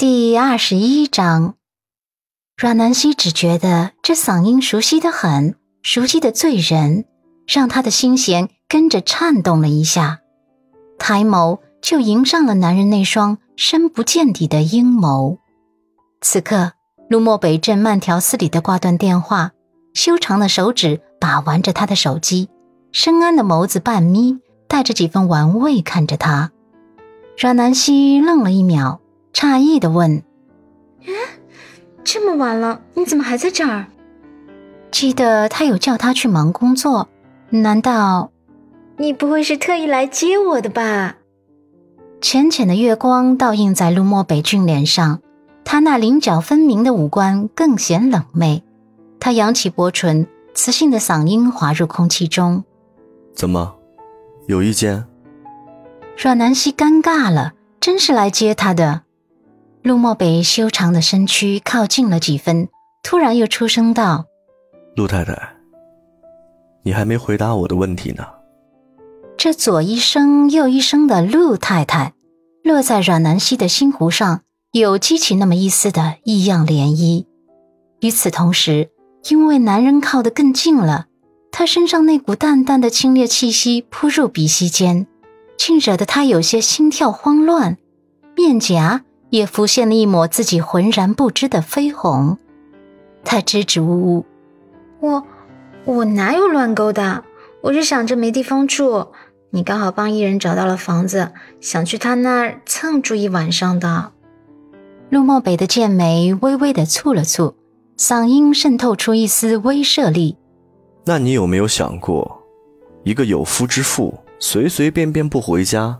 第二十一章，阮南希只觉得这嗓音熟悉的很，熟悉的醉人，让他的心弦跟着颤动了一下，抬眸就迎上了男人那双深不见底的阴眸。此刻，陆漠北正慢条斯理的挂断电话，修长的手指把玩着他的手机，深谙的眸子半眯，带着几分玩味看着他。阮南希愣了一秒。诧异的问：“嗯，这么晚了，你怎么还在这儿？记得他有叫他去忙工作，难道你不会是特意来接我的吧？”浅浅的月光倒映在陆漠北俊脸上，他那棱角分明的五官更显冷媚。他扬起薄唇，磁性的嗓音滑入空气中：“怎么，有意见？”阮南希尴尬了，真是来接他的。陆漠北修长的身躯靠近了几分，突然又出声道：“陆太太，你还没回答我的问题呢。”这左一声右一声的“陆太太”，落在阮南希的心湖上，有激起那么一丝的异样涟漪。与此同时，因为男人靠得更近了，他身上那股淡淡的清冽气息扑入鼻息间，竟惹得他有些心跳慌乱，面颊。也浮现了一抹自己浑然不知的绯红，他支支吾吾：“我我哪有乱勾搭？我是想着没地方住，你刚好帮艺人找到了房子，想去他那儿蹭住一晚上的。”陆漠北的剑眉微微的蹙了蹙，嗓音渗透出一丝威慑力：“那你有没有想过，一个有夫之妇随随便便不回家，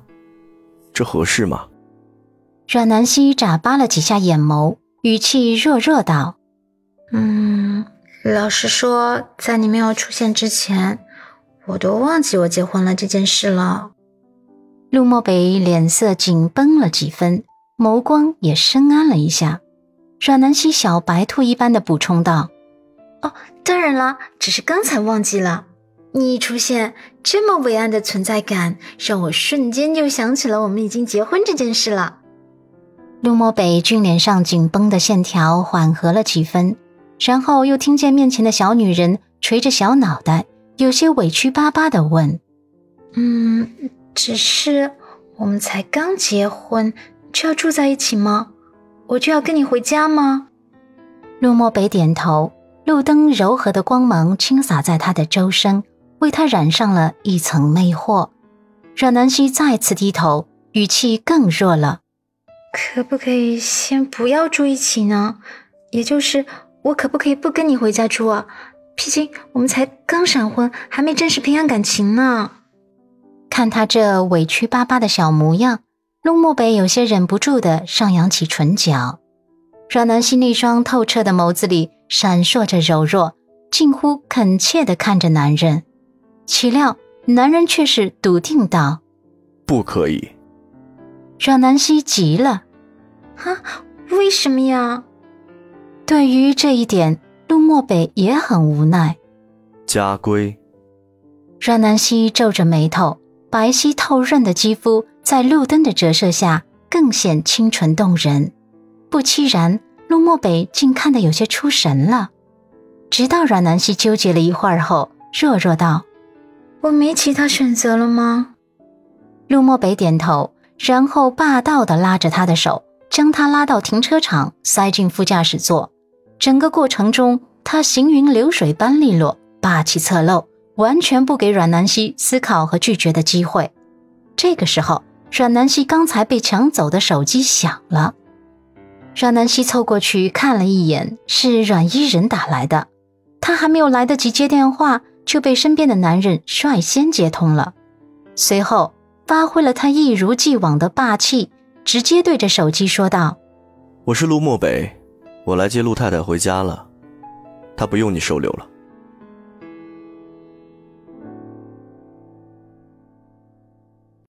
这合适吗？”阮南希眨巴了几下眼眸，语气弱弱道：“嗯，老实说，在你没有出现之前，我都忘记我结婚了这件事了。”陆漠北脸色紧绷了几分，眸光也深谙了一下。阮南希小白兔一般的补充道：“哦，当然啦，只是刚才忘记了。你一出现，这么伟岸的存在感，让我瞬间就想起了我们已经结婚这件事了。”陆漠北俊脸上紧绷的线条缓和了几分，然后又听见面前的小女人垂着小脑袋，有些委屈巴巴的问：“嗯，只是我们才刚结婚，就要住在一起吗？我就要跟你回家吗？”陆漠北点头，路灯柔和的光芒倾洒在他的周身，为他染上了一层魅惑。阮南希再次低头，语气更弱了。可不可以先不要住一起呢？也就是我可不可以不跟你回家住啊？毕竟我们才刚闪婚，还没正式培养感情呢。看他这委屈巴巴的小模样，陆慕北有些忍不住的上扬起唇角。阮南希那双透彻的眸子里闪烁着柔弱，近乎恳切的看着男人。岂料男人却是笃定道：“不可以。”阮南希急了，啊，为什么呀？对于这一点，陆漠北也很无奈。家规。阮南希皱着眉头，白皙透润的肌肤在路灯的折射下更显清纯动人。不期然，陆漠北竟看得有些出神了。直到阮南希纠结了一会儿后，弱弱道：“我没其他选择了吗？”陆漠北点头。然后霸道地拉着他的手，将他拉到停车场，塞进副驾驶座。整个过程中，他行云流水般利落，霸气侧漏，完全不给阮南希思考和拒绝的机会。这个时候，阮南希刚才被抢走的手机响了。阮南希凑过去看了一眼，是阮伊人打来的。他还没有来得及接电话，就被身边的男人率先接通了。随后。发挥了他一如既往的霸气，直接对着手机说道：“我是陆漠北，我来接陆太太回家了，她不用你收留了。”